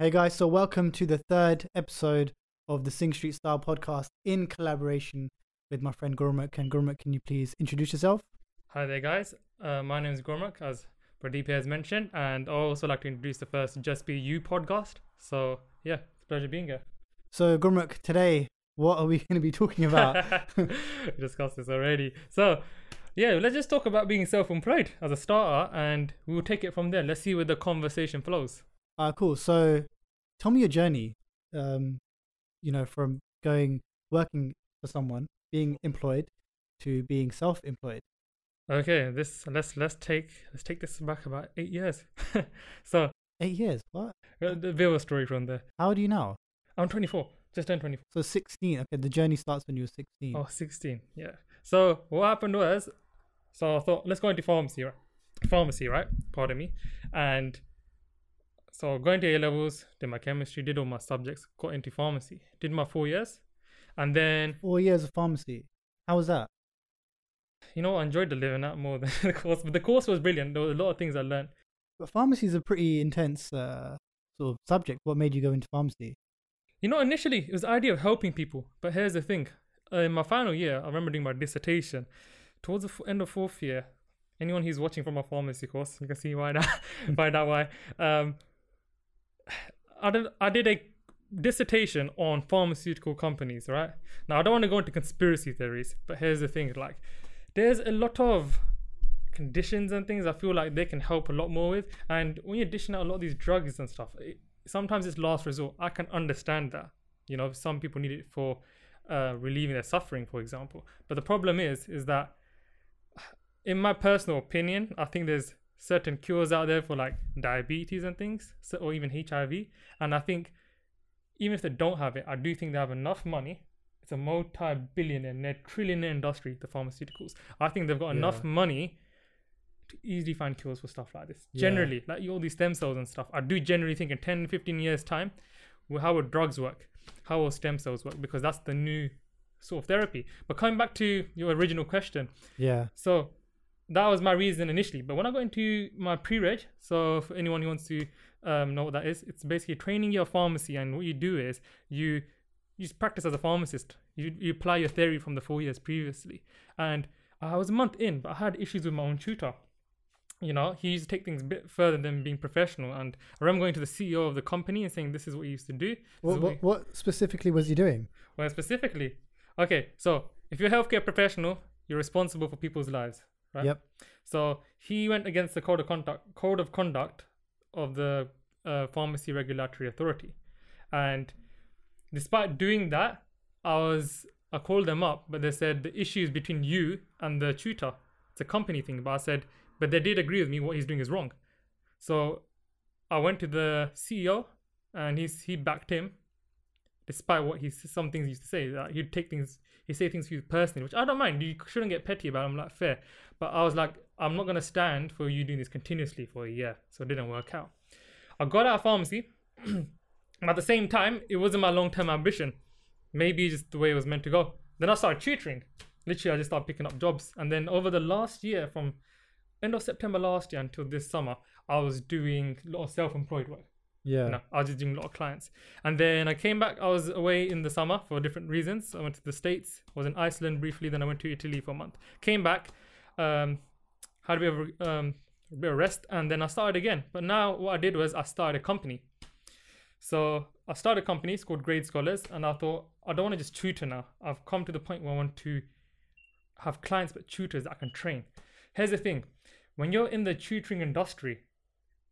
Hey guys, so welcome to the third episode of the Sing Street Style podcast in collaboration with my friend Gurmuk. And Gurmuk, can you please introduce yourself? Hi there, guys. Uh, my name is Gurmuk, as Pradeep has mentioned, and I also like to introduce the first Just Be You podcast. So, yeah, it's a pleasure being here. So, Gurmuk, today, what are we going to be talking about? we discussed this already. So, yeah, let's just talk about being self employed as a starter, and we'll take it from there. Let's see where the conversation flows. Uh, cool. So, tell me your journey, um, you know, from going working for someone, being employed, to being self employed. Okay, this let's let's take let's take this back about eight years. so, Eight years. What? uh, the a story from there. How old are you now? I'm 24, just turned 24. So, 16. Okay, the journey starts when you were 16. Oh, 16. Yeah. So what happened was, so I thought, let's go into pharmacy, right? Pharmacy, right? Pardon me. And so going to A levels, did my chemistry, did all my subjects, got into pharmacy, did my four years, and then Four years of pharmacy. How was that? you know I enjoyed the living out more than the course, but the course was brilliant. There were a lot of things I learned. But pharmacy is a pretty intense uh, sort of subject. What made you go into pharmacy? You know, initially it was the idea of helping people, but here's the thing: uh, in my final year, I remember doing my dissertation. Towards the f- end of fourth year, anyone who's watching from my pharmacy course, you can see why now, find that why. Um, I did I did a dissertation on pharmaceutical companies, right? Now I don't want to go into conspiracy theories, but here's the thing: like, there's a lot of conditions and things I feel like they can help a lot more with. And when you're dishing out a lot of these drugs and stuff, it, sometimes it's last resort. I can understand that. You know, some people need it for uh, relieving their suffering, for example. But the problem is, is that in my personal opinion, I think there's certain cures out there for like diabetes and things, so, or even HIV. And I think even if they don't have it, I do think they have enough money. It's a multi-billionaire, net trillionaire industry, the pharmaceuticals. I think they've got enough Yeah. money to easily find cures for stuff like this. Yeah. Generally, like all these stem cells and stuff. I do generally think in 10, 15 years' time, well, how will drugs work? How will stem cells work? Because that's the new sort of therapy. But coming back to your original question, Yeah. so that was my reason initially. But when I got into my pre-reg, so for anyone who wants to um, know what that is, it's basically training your pharmacy. And what you do is you you just practice as a pharmacist. You you apply your theory from the four years previously. And I was a month in, but I had issues with my own tutor. You know, he used to take things a bit further than being professional. And I remember going to the CEO of the company and saying, "This is what you used to do." What, what what, what specifically was he doing? well, specifically, okay, so if you're a healthcare professional, you're responsible for people's lives, right? Yep. So he went against the code of conduct, code of conduct of the uh, Pharmacy Regulatory Authority, and despite doing that, I was I called them up, but they said the issue is between you and the tutor. It's a company thing, but I said, but they did agree with me. What he's doing is wrong. So I went to the CEO, and he's he backed him, despite what he some things he used to say that he'd take things he'd say things to you personally, which I don't mind. You shouldn't get petty about. It. I'm like fair, but I was like, I'm not gonna stand for you doing this continuously for a year, so it didn't work out. I got out of pharmacy, at the same time, it wasn't my long term ambition. Maybe just the way it was meant to go. Then I started tutoring. Literally, I just started picking up jobs, and then over the last year, from end of September last year until this summer, I was doing a lot of self-employed work. Yeah. You know, I was just doing a lot of clients. And then I came back. I was away in the summer for different reasons. I went to the States, was in Iceland briefly, then I went to Italy for a month. Came back, um, had a bit of a, um, a bit of rest, and then I started again. But now what I did was I started a company. So I started a company, it's called Grade Scholars, and I thought I don't want to just tutor now. I've come to the point where I want to have clients but tutors that I can train. Here's the thing when you're in the tutoring industry,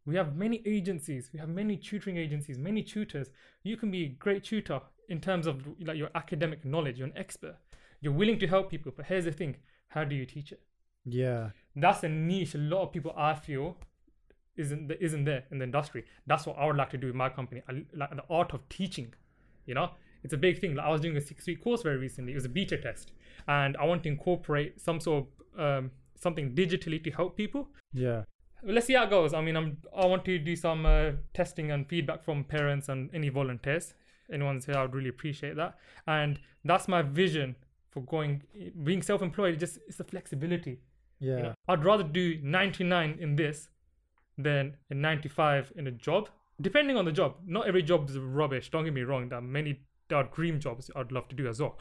we have many agencies, we have many tutoring agencies, many tutors. You can be a great tutor in terms of like your academic knowledge, you're an expert. You're willing to help people, but here's the thing how do you teach it? Yeah. That's a niche a lot of people I feel isn't isn't there in the industry. That's what I would like to do with my company. I, like the art of teaching, you know, it's a big thing. Like I was doing a six week course very recently. It was a beta test, and I want to incorporate some sort of um, something digitally to help people. Yeah. Let's see how it goes. I mean, I'm I want to do some uh, testing and feedback from parents and any volunteers. Anyone's here, I'd really appreciate that. And that's my vision for going being self-employed. Just it's the flexibility. Yeah. You know, I'd rather do 99 in this than a 95 in a job depending on the job, not every job is rubbish. Don't get me wrong. There are many there are dream jobs I'd love to do as well.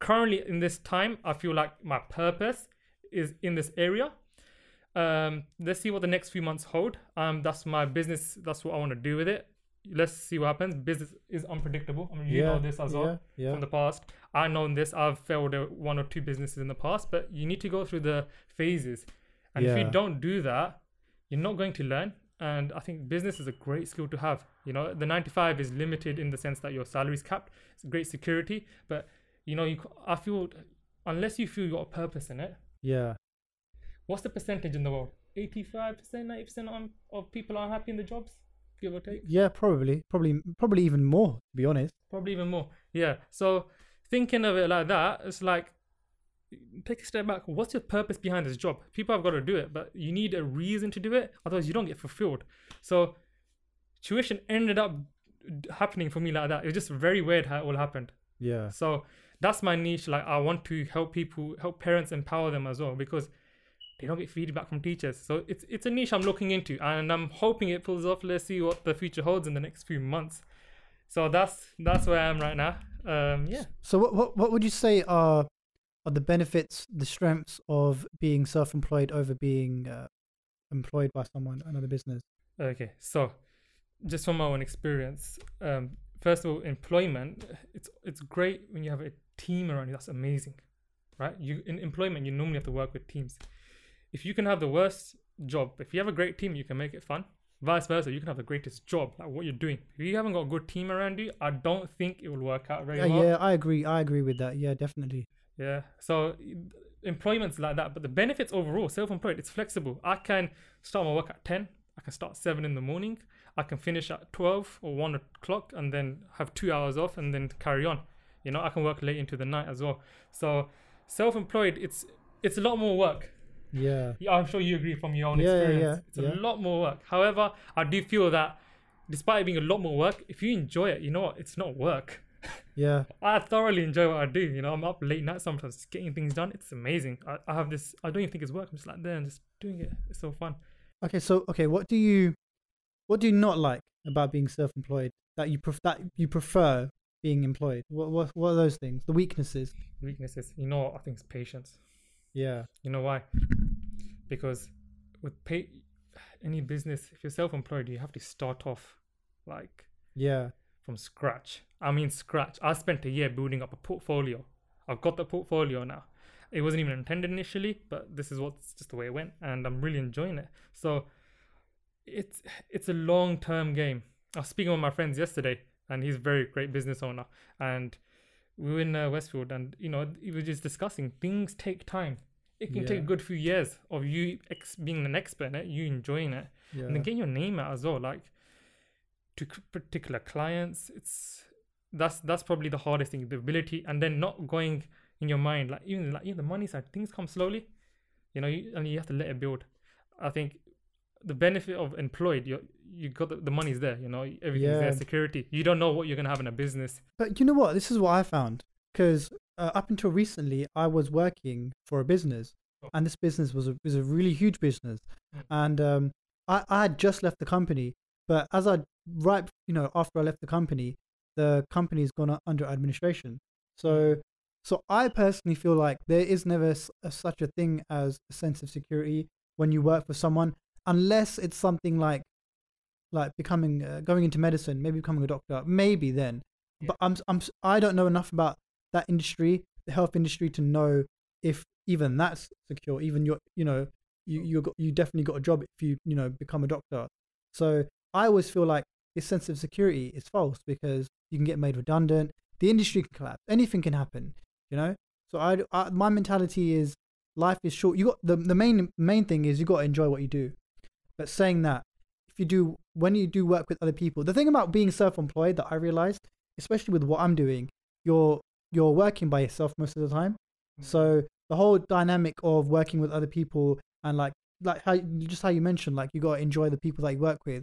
Currently, in this time, I feel like my purpose is in this area. Um, let's see what the next few months hold. Um, that's my business. That's what I want to do with it. Let's see what happens. Business is unpredictable. I mean, you know this as well yeah, yeah. from the past. I know this. I've failed one or two businesses in the past, but you need to go through the phases. And if you don't do that, you're not going to learn. And I think business is a great skill to have. You know, the 95 is limited in the sense that your salary is capped. It's great security, but you know, you I feel unless you feel you got a purpose in it. yeah. What's the percentage in the world? 85%, 90% on, of people are happy in the jobs, give or take. Yeah, probably, probably, probably even more. To be honest. probably even more yeah so thinking of it like that it's like take a step back what's your purpose behind this job people have got to do it but you need a reason to do it otherwise you don't get fulfilled so tuition ended up happening for me like that it was just very weird how it all happened Yeah. so that's my niche like i want to help people help parents empower them as well because they don't get feedback from teachers. So it's it's a niche i'm looking into and i'm hoping it pulls off. Let's see what the future holds in the next few months. So that's that's where i am right now. Um yeah. So what what what would you say are are the benefits, the strengths of being self-employed over being uh, employed by someone, another business? okay so just from my own experience um first of all employment it's it's great when you have a team around you. That's amazing right? You in employment you normally have to work with teams if you can have the worst job if you have a great team you can make it fun vice versa you can have the greatest job like what you're doing if you haven't got a good team around you i don't think it will work out very Yeah, well yeah, I agree. I agree with that. Yeah, definitely. Yeah. So employment's like that, but the benefits overall, self-employed, it's flexible. I can start my work at ten. I can start seven in the morning. I can finish at twelve or one o'clock, and then have two hours off, and then carry on. You know, I can work late into the night as well. So self-employed, it's it's a lot more work. Yeah. Yeah, I'm sure you agree from your own Yeah, experience. yeah, It's yeah. a lot more work. However, I do feel that despite it being a lot more work, if you enjoy it, you know what? It's not work. Yeah. I thoroughly enjoy what I do. You know, I'm up late night sometimes just getting things done. It's amazing. I, I have this. I don't even think it's work. I'm just like there and just doing it. It's so fun. Okay. So okay, what do you what do you not like about being self-employed that you pref- that you prefer being employed? What what what are those things? The weaknesses. Weaknesses. You know, what I think it's patience. Yeah. You know why? Because with pay, any business, if you're self-employed, you have to start off like Yeah. from scratch. I mean, scratch. I spent a year building up a portfolio. I've got the portfolio now. It wasn't even intended initially, but this is what's just the way it went, and I'm really enjoying it. So it's it's a long term game. I was speaking with my friends yesterday, and he's a very great business owner, and we were in uh, Westfield, and you know, we were just discussing things take time. It can take a good few years of you ex- being an expert in it, you enjoying it, Yeah. and then getting your name out as well like to c- particular clients it's that's that's probably the hardest thing the ability and then not going in your mind like even like even the money side things come slowly. You know you, and you have to let it build. I think the benefit of employed you you got the, the money's there you know everything's there security. You don't know what you're gonna have in a business. But you know what? This is what I found because uh, up until recently, I was working for a business, Oh. and this business was a was a really huge business, Mm. and um, I I had just left the company, but as I right you know after I left the company, the company's gone under administration. So so I personally feel like there is never a, such a thing as a sense of security when you work for someone, unless it's something like like becoming uh, going into medicine, maybe becoming a doctor, maybe then. Yeah. But I'm I'm I don't know enough about that industry, the health industry, to know if even that's secure. Even your you know you you got you definitely got a job if you you know become a doctor. So I always feel like this sense of security is false because you can get made redundant. The industry can collapse. Anything can happen. You know. So I, I my mentality is life is short. You got the the main main thing is you got to enjoy what you do. But saying that, if you do when you do work with other people, the thing about being self-employed that I realized, especially with what I'm doing, you're you're working by yourself most of the time. Mm. So the whole dynamic of working with other people and like like how just how you mentioned, like you gotta enjoy the people that you work with.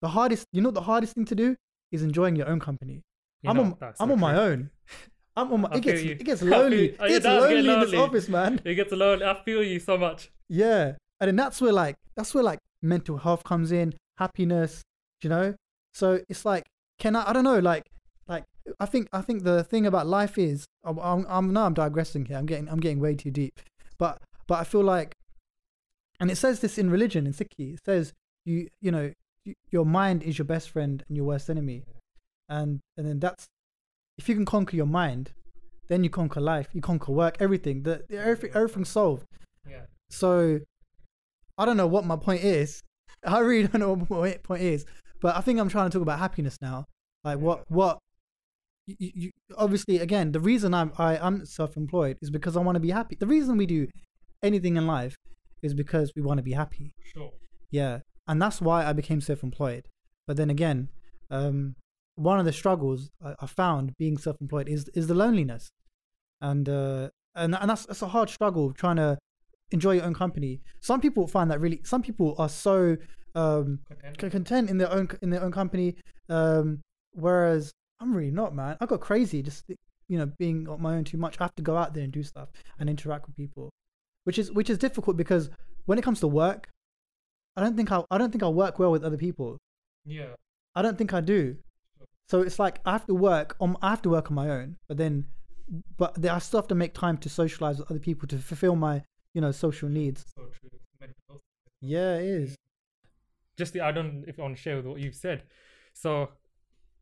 The hardest, you know, the hardest thing to do is enjoying your own company. You I'm know, on I'm on my own. I'm on my. I It gets you. it gets lonely. It gets does get lonely in this office, man. it gets alone i feel you so much Yeah, and then that's where like that's where like mental health comes in, happiness. You know, So it's like, can I? I don't know. Like I think I think the thing about life is, I'm, I'm, I'm now I'm digressing here. I'm getting I'm getting way too deep, but but I feel like, and it says this in religion in Sikhi. It says you you know y- your mind is your best friend and your worst enemy, and and then that's if you can conquer your mind, then you conquer life. You conquer work, everything. The, the everything everything's solved. Yeah. So I don't know what my point is. I really don't know what my point is. But I think I'm trying to talk about happiness now. Like what what you, you, obviously again the reason I'm I, I'm self-employed is because I want to be happy. The reason we do anything in life is because we want to be happy. Sure. Yeah, and that's why I became self-employed. But then again, um, one of the struggles I, I found being self-employed is is the loneliness, and uh, and and that's that's a hard struggle trying to enjoy your own company. Some people find that really. Some people are so um, Content. content in their own in their own company, um, whereas I'm really not, man. I got crazy just you know being on my own too much. I have to go out there and do stuff and interact with people, which is which is difficult because when it comes to work, I don't think I I don't think I work well with other people. Yeah. I don't think I do. So it's like I have to work on I have to work on my own, but then but then I still have to make time to socialize with other people to fulfill my you know social needs. So true. Yeah, it is. just the I don't if I want to share with what you've said. So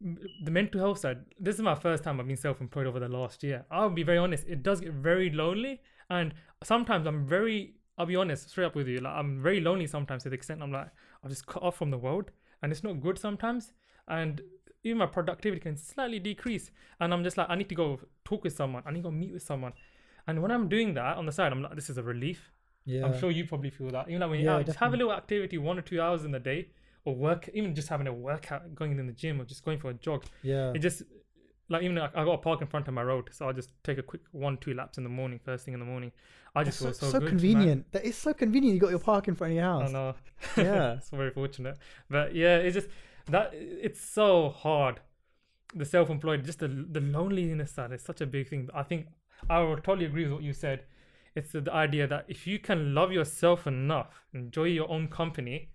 the mental health side. This is my first time I've been self-employed over the last year. I'll be very honest. It does get very lonely, and sometimes I'm very. I'll be honest, straight up with you. Like I'm very lonely sometimes to the extent I'm like I'm just cut off from the world, and it's not good sometimes. And even my productivity can slightly decrease, and I'm just like I need to go talk with someone. I need to go meet with someone. And when I'm doing that on the side, I'm like, this is a relief. Yeah. I'm sure you probably feel that. Even like when Yeah, out, just have a little activity, one or two hours in the day, or work, even just having a workout, going in the gym, or just going for a jog. Yeah. It just like even like I got a park in front of my road, so I'll just take a quick one, two laps in the morning, first thing in the morning. I just so, feel so, so good, convenient. That is so convenient. You got your park in front of your house. I know. Yeah. it's very fortunate, but yeah, it's just that it's so hard. The self-employed, just the the loneliness side is such a big thing. I think I would totally agree with what you said. It's the, the idea that if you can love yourself enough, enjoy your own company,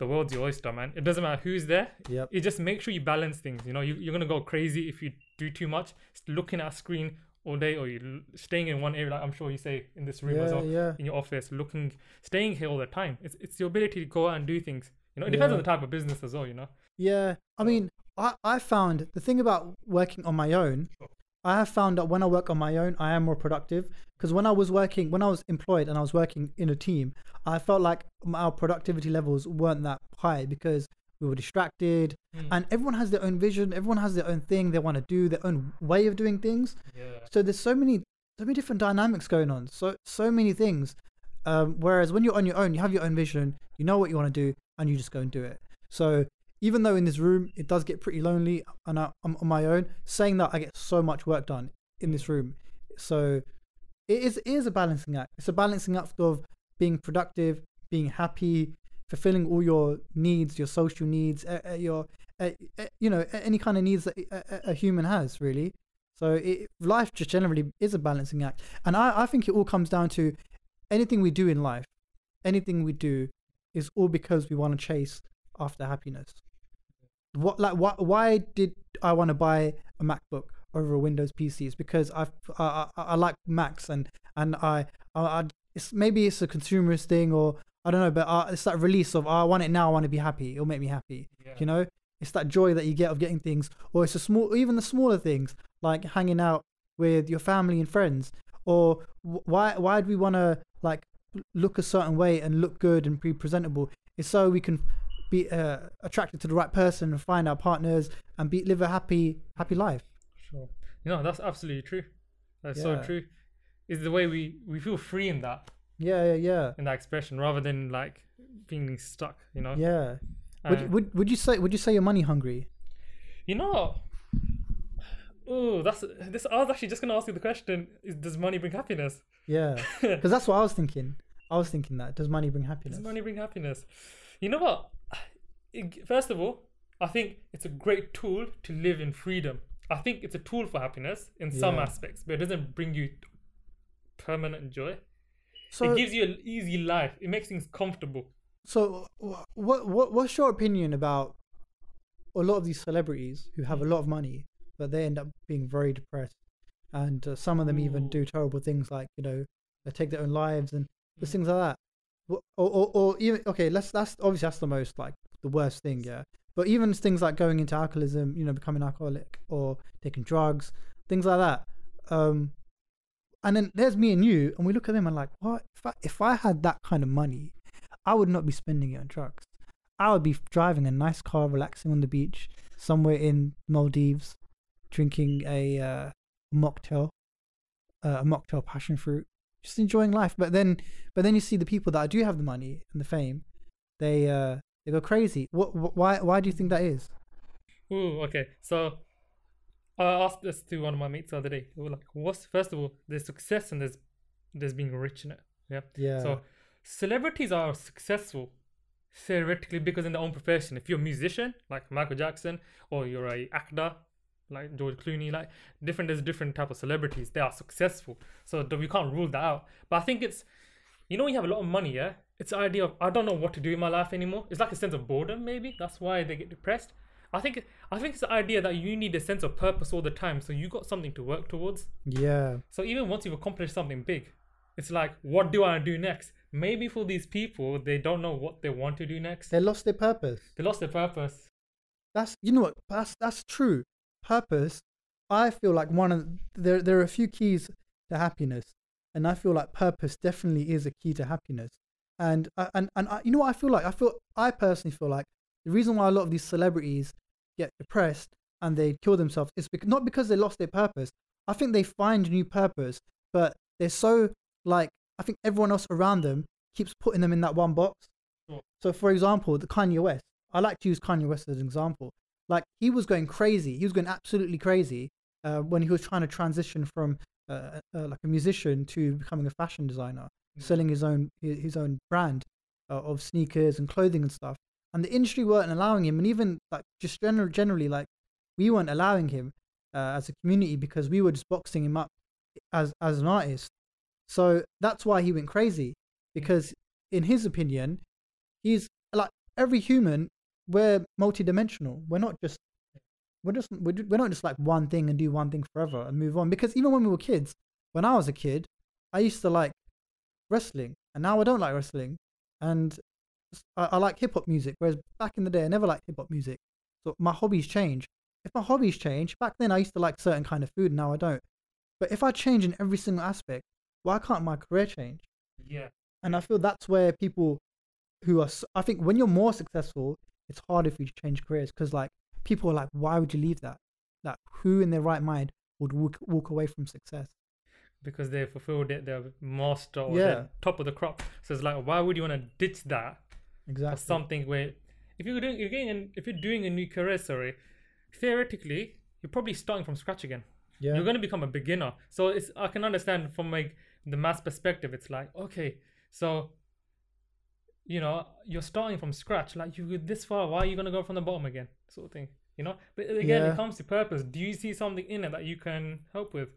the world's your oyster, man. It doesn't matter who's there. Yep. It just make sure you balance things. You know, you, you're gonna go crazy if you do too much. Looking at a screen all day, or you staying in one area. Like I'm sure you say in this room as well, yeah. in your office, looking, staying here all the time. It's it's your ability to go out and do things. You know, it depends on the type of business as well. You know. Yeah, I mean, I, I found the thing about working on my own, I have found that when I work on my own, I am more productive. Because when I was working, when I was employed and I was working in a team, I felt like our productivity levels weren't that high because we were distracted Mm. and everyone has their own vision, everyone has their own thing they want to do, their own way of doing things. Yeah. So there's so many, so many different dynamics going on. So so many things. Um, whereas when you're on your own, you have your own vision, you know what you want to do, and you just go and do it. So even though in this room it does get pretty lonely, and I, I'm on my own, saying that I get so much work done in this room. So it is it is a balancing act. It's a balancing act of being productive, being happy, fulfilling all your needs, your social needs, uh, uh, your uh, you know any kind of needs that a, a- human has really. So it, life just generally is a balancing act, and I, I think it all comes down to anything we do in life, anything we do, is all because we want to chase after happiness. What like why why did I want to buy a MacBook over a Windows PC? It's because I've, I I I like Macs and and I I, I it's maybe it's a consumerist thing or I don't know, but uh, it's that release of oh, I want it now, I want to be happy. It'll make me happy. Yeah. You know, it's that joy that you get of getting things, or it's a small, even the smaller things like hanging out with your family and friends. Or why why do we want to like look a certain way and look good and be presentable? It's so we can be uh, attracted to the right person and find our partners and be live a happy happy life. Sure. You know, that's absolutely true. That's so true. Is the way we we feel free in that Yeah, yeah, yeah, in that expression rather than like being stuck. You know. yeah. Would, would would you say would you say you're money hungry? You know. Oh, that's this. I was actually just gonna ask you the question: is, Does money bring happiness? Yeah, because that's what I was thinking. I was thinking that does money bring happiness? Does money bring happiness? You know what? It- First of all, I think it's a great tool to live in freedom. I think it's a tool for happiness in some Yeah. aspects, but it doesn't bring you permanent joy. So it gives you an easy life. It makes things comfortable. So, wh- what what what's your opinion about a lot of these celebrities who have a lot of money, but they end up being very depressed, and uh, some of them even Ooh. do terrible things like you know they take their own lives and just Mm. things like that. Wh- Or, or, or even okay, let's that's obviously that's the most like the worst thing, yeah. But even things like going into alcoholism, you know, becoming alcoholic or taking drugs, things like that. Um, and then there's me and you, and we look at them and like, what? If I, if I had that kind of money, I would not be spending it on drugs. I would be driving a nice car, relaxing on the beach, somewhere in Maldives, drinking a uh, mocktail, uh, a mocktail passion fruit, just enjoying life. But then, but then you see the people that do have the money and the fame, they uh, they go crazy. What? wh- Why? Why do you think that is? Ooh, okay. So I asked this to one of my mates the other day. They were like, "What's first of all, there's success and there's there's being rich in it. Yeah. Yeah. So celebrities are successful theoretically because in their own profession. If you're a musician like Michael Jackson or you're a actor like George Clooney, like different there's different type of celebrities. They are successful. So we can't rule that out. But I think it's you know you have a lot of money, yeah, it's the idea of I don't know what to do in my life anymore. It's like a sense of boredom, maybe. That's why they get depressed. I think I think it's the idea that you need a sense of purpose all the time, so you got something to work towards. yeah. So even once you've accomplished something big, it's like, what do I do next? Maybe for these people, they don't know what they want to do next. They lost their purpose. They lost their purpose. That's you know what that's that's true. Purpose. I feel like one of there there are a few keys to happiness, and I feel like purpose definitely is a key to happiness. And and and I, you know what I feel like I feel I personally feel like the reason why a lot of these celebrities get depressed and they kill themselves is because, not because they lost their purpose. I think they find new purpose, but they're so like I think everyone else around them keeps putting them in that one box. Sure. So, for example, the Kanye West. I like to use Kanye West as an example. Like he was going crazy. He was going absolutely crazy uh, when he was trying to transition from uh, uh, like a musician to becoming a fashion designer, Mm. selling his own his, own brand uh, of sneakers and clothing and stuff. And the industry weren't allowing him, and even like just general, generally like we weren't allowing him uh, as a community because we were just boxing him up as as an artist. So that's why he went crazy because in his opinion, he's like every human. We're multidimensional. We're not just we're just we're, we're not just like one thing and do one thing forever and move on. Because even when we were kids, when I was a kid, I used to like wrestling, and now I don't like wrestling, and I like hip hop music. Whereas back in the day, I never liked hip hop music. So my hobbies change. If my hobbies change, back then I used to like certain kind of food, now I don't. But if I change in every single aspect, why can't my career change? Yeah. And I feel that's where people who are, I think when you're more successful, it's harder for you to change careers because like people are like, why would you leave that? Like who in their right mind would walk, walk away from success? Because they fulfilled it, they're master or Yeah. they're top of the crop. So it's like, why would you want to ditch that Exactly. for something where, if you're doing, you're getting, an, if you're doing a new career, sorry, theoretically, you're probably starting from scratch again. yeah. you're going to become a beginner so it's i can understand from like the mass perspective it's like okay so you know you're starting from scratch like you this far why are you going to go from the bottom again? Sort of thing you know? But again Yeah. it comes to purpose. Do you see something in it that you can help with?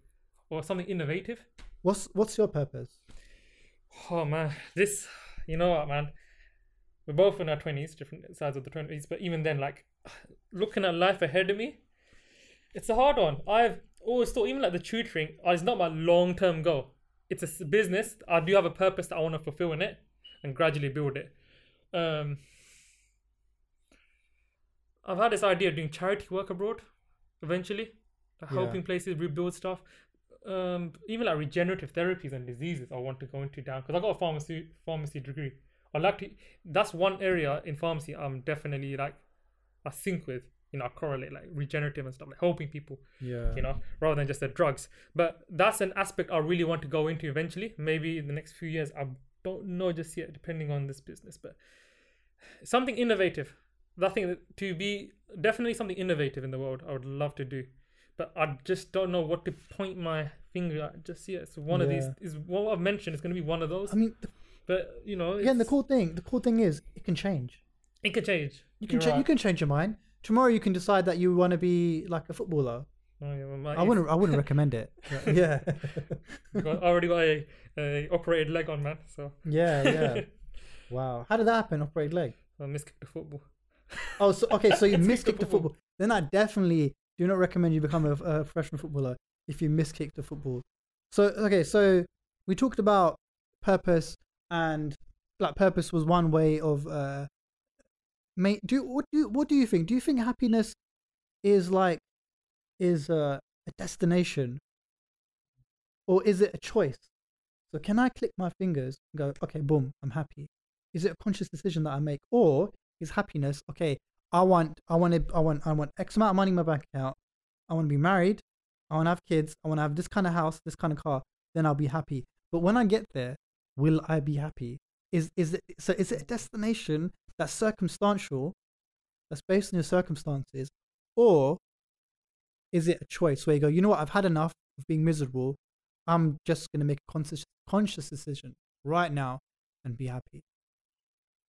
Or something innovative? What's what's your purpose? oh man this you know what man? We're both in our 20s different sides of the 20s but even then like looking at life ahead of me it's a hard one. I've always thought even like the tutoring it's not my long-term goal. It's a business. I do have a purpose that i want to fulfill in it and gradually build it. Um i've had this idea of doing charity work abroad eventually like Yeah. helping places rebuild stuff. Um even like regenerative therapies and diseases i want to go into down because i got a pharmacy pharmacy degree. I like to that's one area in pharmacy i'm definitely like i sync with you know I correlate like regenerative and stuff like helping people Yeah. you know rather than just the drugs. But that's an aspect i really want to go into eventually. Maybe in the next few years i don't know just yet depending on this business but something innovative Nothing to be definitely something innovative in the world i would love to do but i just don't know what to point my finger at just yet so one of these is what i've mentioned is going to be one of those I mean, the, but you know again, the cool thing, the cool thing is it can change. it can change You can change. You can change your mind. Tomorrow, you can decide that you want to be like a footballer. Oh, well, I wouldn't. I wouldn't recommend it. yeah. got- I already got a, a operated leg on man so yeah. Yeah. Wow. How did that happen? Operated leg. i miskicked the football Oh, so okay, so you kick the football. Then I definitely do not recommend you become a, a professional footballer if you miss kick the football. So okay, so we talked about purpose and like purpose was one way of uh mate do what do what do you think? Do you think happiness is like is uh, a destination or is it a choice? So can I click my fingers and go, okay, boom, I'm happy? Is it a conscious decision that I make, or is happiness okay? I want, I want, to, I want, I want X amount of money in my bank account. I want to be married. I want to have kids. I want to have this kind of house, this kind of car. Then I'll be happy. But when I get there, will I be happy? Is is it so? Is it a destination that's circumstantial, that's based on your circumstances, or is it a choice where you go, you know what, I've had enough of being miserable. I'm just gonna make a conscious conscious decision right now and be happy.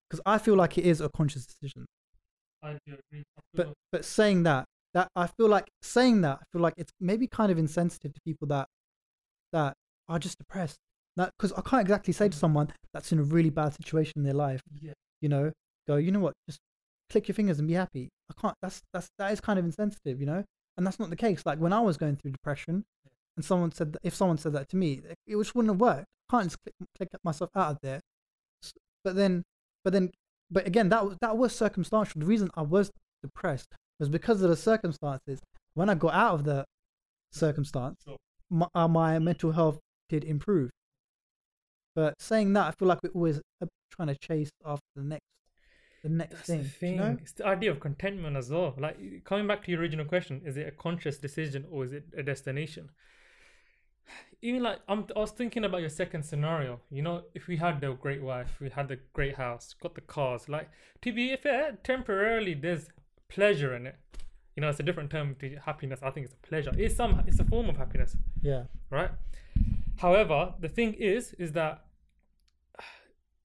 Because I feel like it is a conscious decision. I do agree. But but saying that, that I feel like saying that, I feel like it's maybe kind of insensitive to people that that are just depressed. That because I can't exactly say to mm. someone that's in a really bad situation in their life, yeah. you know, go, you know what, just click your fingers and be happy. I can't. That's that's that is kind of insensitive, you know, and that's not the case. Like when I was going through depression, and someone said, that, if someone said that to me, it, it just wouldn't have worked. I can't just click, click myself out of there. But then, but then, but again, that was that was circumstantial. The reason I was depressed was because of the circumstances. When I got out of the circumstance, my, uh, my mental health did improve. But saying that, I feel like we're always uh, trying to chase after the next, the next That's thing. the thing. You know? It's the idea of contentment as well. Like coming back to your original question, is it a conscious decision or is it a destination? Even like I'm, I was thinking about your second scenario. You know, if we had the great wife, we had the great house, got the cars. Like to be fair, temporarily there's pleasure in it. You know, it's a different term to happiness. I think it's a pleasure. It's some. It's a form of happiness Yeah. right? However, the thing is, is that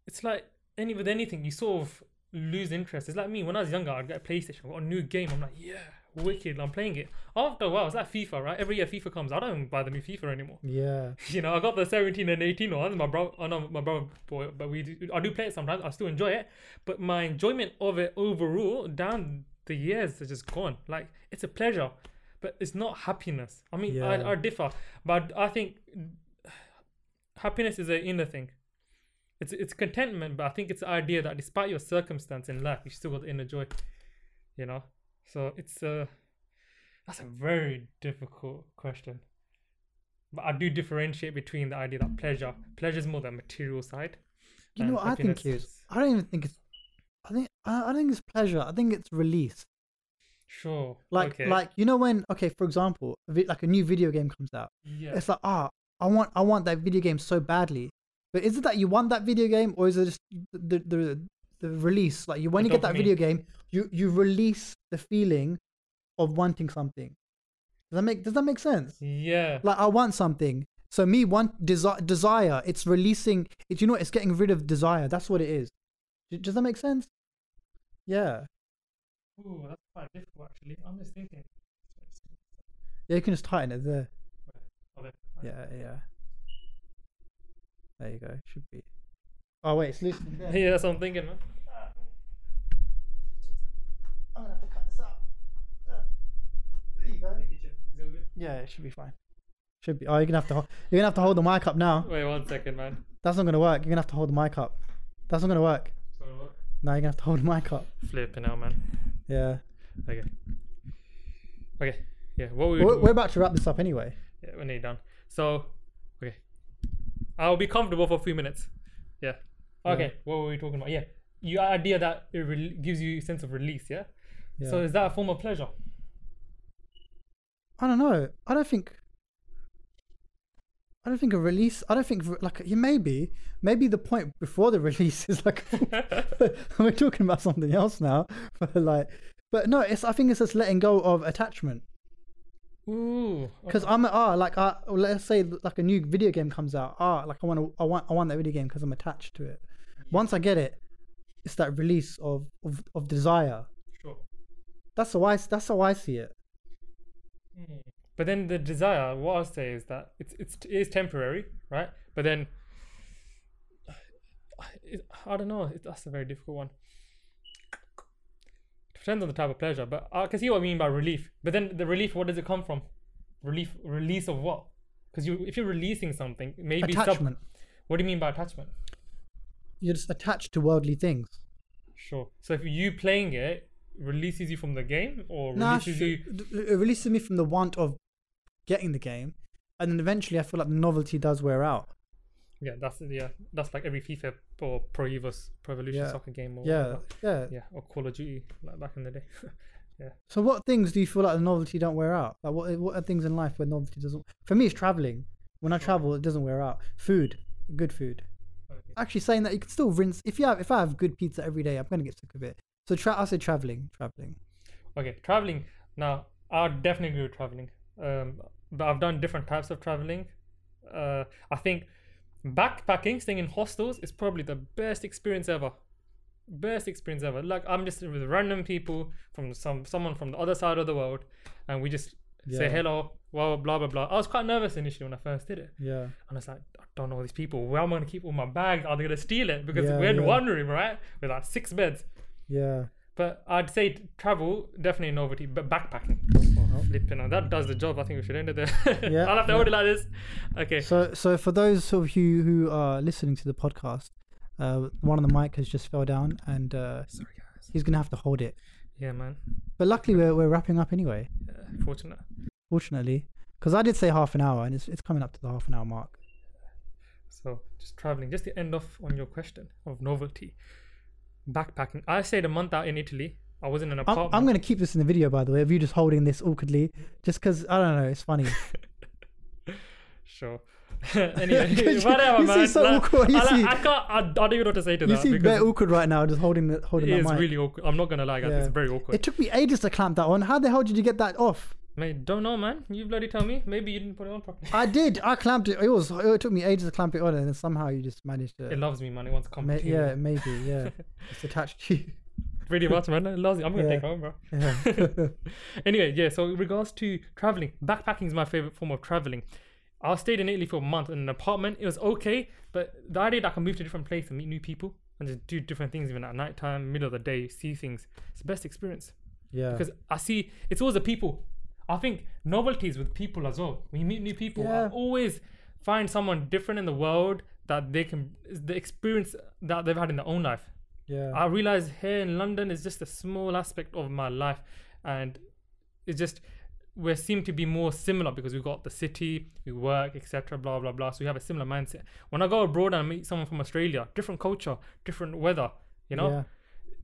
it's like any with anything, you sort of lose interest. It's like me when I was younger, I'd get a PlayStation, got a new game. I'm like, yeah, wicked. I'm playing it. After a while, it's like FIFA, right? Every year FIFA comes, I don't buy the new FIFA anymore. Yeah. You know, I got the 17 and 18 one. My bro, oh no, my brother boy, but we, do, I do play it sometimes. I still enjoy it, but my enjoyment of it overall down the years is just gone. Like it's a pleasure, but it's not happiness. I mean, Yeah. I, I differ, but I think happiness is an inner thing. It's it's contentment, but I think it's the idea that despite your circumstance in life, you still got the inner joy. You know, so it's a that's a very difficult question. But I do differentiate between the idea that pleasure, pleasure is more the material side. You know what I think is? I don't even think it's. I think I, I think it's pleasure. I think it's release. Sure. Like okay. like you know when okay for example like a new video game comes out. yeah. It's like ah I want I want that video game so badly, but is it that you want that video game or is it just the the the release like you when you get that video game you you release the feeling of wanting something. Does that make does that make sense? yeah. like I want something. So me want desi- desire. It's releasing. It, you know, it's getting rid of desire. That's what it is. Does that make sense? Yeah. Ooh, that's quite difficult actually. I'm just thinking. Yeah, you can just tighten it there. Okay. Yeah, yeah. There you go. Should be. Oh wait, it's loosening there. Yeah, that's what I'm thinking, man. I'm gonna have to cut this out. Uh, there you go. Yeah, it should be fine. Should be. Oh, you're gonna have to. You're gonna have to hold the mic up now. Wait one second, man. That's not gonna work. You're gonna have to hold the mic up. That's not gonna work. It's gonna work. Now you're gonna have to hold the mic up. Flipping out, man. Yeah. Okay. Okay. Yeah. What we We're, we're about to wrap this up anyway. Yeah, we're nearly done. So, okay. I'll be comfortable for a few minutes. Yeah. Okay. What were we talking about? Yeah. Your idea that it re- gives you a sense of release. Yeah? Yeah. So is that a form of pleasure? I don't know. I don't think. I don't think a release. I don't think like you maybe maybe the point before the release is like we're talking about something else now, but like, but no, it's I think it's just letting go of attachment. Because I'm ah like I let's say like a new video game comes out ah like I want to I want I want that video game because I'm attached to it. Once I get it, it's that release of of, of desire. Sure. That's how I that's how I see it. Hmm. But then the desire, what I'll say is that it's it's it is temporary, right? But then it, I don't know. It, that's a very difficult one. Depends on the type of pleasure, but uh, I can see what I mean by relief. But then the relief, what does it come from? Relief, release of what? Because you, if you're releasing something, maybe sub- Attachment. what do you mean by attachment? You're just attached to worldly things. Sure. So if you playing it releases you from the game, or Nah, releases you, it releases me from the want of getting the game, and then eventually I feel like the novelty does wear out. Yeah, that's yeah, that's like every FIFA or Pro Evolution, Pro Evolution Yeah. soccer game, or Yeah, yeah. yeah, or Call of Duty, like back in the day. yeah. So what things do you feel like the novelty don't wear out? Like what what are things in life where novelty doesn't? For me, it's traveling. When I travel, it doesn't wear out. Food, good food. Okay. Actually, saying that you can still rinse. If you have, if I have good pizza every day, I'm gonna get sick of it. So tra- I say traveling, traveling. Okay, traveling. Now, I'll definitely agree with traveling. Um, but I've done different types of traveling. Uh, I think backpacking, staying in hostels, is probably the best experience ever. Best experience ever. Like I'm just with random people from some someone from the other side of the world, and we just say hello, blah blah blah blah. I was quite nervous initially when I first did it, Yeah, and I was like, I don't know these people. Where am I gonna keep all my bags? Are they gonna steal it? Because Yeah, we're in yeah. one room, right, with like six beds. yeah. But I'd say travel definitely a novelty, but backpacking. Oh. Flipping on that does the job. I think we should end it there. Yeah, I'll have to yeah. hold it like this. Okay. So, so for those of you who are listening to the podcast, uh, one of the mic has just fell down, and uh, Sorry guys. he's gonna have to hold it. Yeah, man. But luckily, we're we're wrapping up anyway. Yeah, fortunate. Fortunately, because I did say half an hour, and it's it's coming up to the half an hour mark. So just traveling. Just to end off on your question of novelty, backpacking. I stayed a month out in Italy. I was in an I'm. I'm gonna keep this in the video, by the way, of you just holding this awkwardly, just because I don't know, it's funny. Sure. anyway, You- whatever, you man. seem so Like, awkward. You I, like- I can't. I, I don't even know what to say to you that seem because very awkward right now, just holding the holding it is mic. really awkward. I'm not gonna lie, guys. Yeah. It's very awkward. It took me ages to clamp that on. How the hell did you get that off? Mate, don't know, man. You bloody tell me. Maybe you didn't put it on properly. I did. I clamped it. It was. It took me ages to clamp it on, and then somehow you just managed to. It loves me, man. It wants to come. Ma- to you. yeah, maybe. Yeah, it's attached to you. Pretty much, man. I'm gonna Yeah. take home, bro. Yeah. Anyway, yeah. So in regards to traveling, backpacking is my favorite form of traveling. I stayed in Italy for a month in an apartment. It was okay, but the idea that I can move to a different place and meet new people and just do different things, even at night time, middle of the day, see things, it's the best experience. yeah. Because I see it's always the people. I think novelties with people as well. When you meet new people, I Yeah. always find someone different in the world that they can the experience that they've had in their own life. Yeah. I realize here in London is just a small aspect of my life, and it's just we seem to be more similar because we've got the city, we work, etc. Blah blah blah. So we have a similar mindset. When I go abroad and I meet someone from Australia, different culture, different weather, you know, Yeah.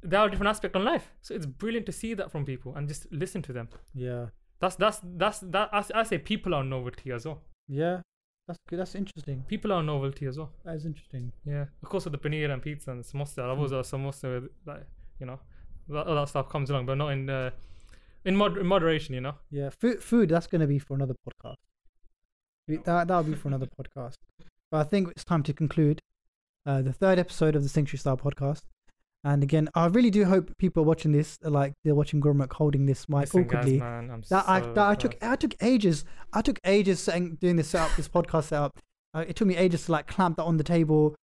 they have a different aspect on life. So it's brilliant to see that from people and just listen to them. Yeah. That's that's that's that. I say people are novelty as well. Yeah. That's good. That's interesting. People are novelty as well. That is interesting. Yeah, of course with the paneer and pizza and samosa. I was a samosa with like you know that, all that stuff comes along, but not in uh, in, mod- in moderation. You know. Yeah. Food. Food. That's going to be for another podcast. We- That that'll be for another podcast. But I think it's time to conclude uh, the third episode of the Sanctuary Style podcast. And again, I really do hope people are watching this, like they're watching Gurmuk holding this mic Listen, guys, awkwardly. man, I'm that I that I took. I took ages. I took ages setting doing this setup, this podcast setup. Uh, it took me ages to like clamp that on the table.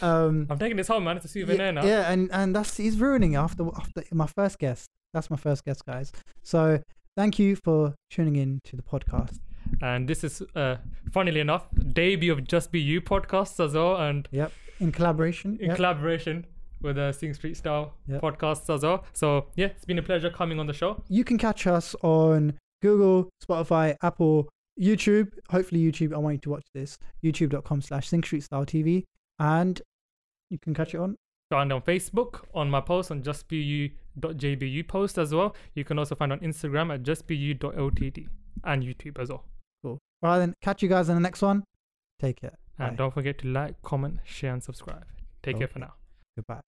Um, I'm taking this home, man. It's a souvenir yeah, now. yeah, and and that's he's ruining it after after my first guest. That's my first guest, guys. So thank you for tuning in to the podcast. And this is, uh, funnily enough, debut of Just Be You podcasts as well, and Yep, in collaboration. in yep. collaboration with the Sing Street Style Yep. podcasts as well. So yeah, it's been a pleasure coming on the show. you can catch us on Google, Spotify, Apple, YouTube. Hopefully YouTube. I want you to watch this. YouTube.com slash Think Street Style TV. And you can catch it on. Find on Facebook on my post on justbu.jbu post as well. You can also find on Instagram at justbu.ltd and YouTube as well. Cool. All right, then. Catch you guys in the next one. Take care. And Bye. don't forget to like, comment, share, and subscribe. Take care for Okay. now. Goodbye.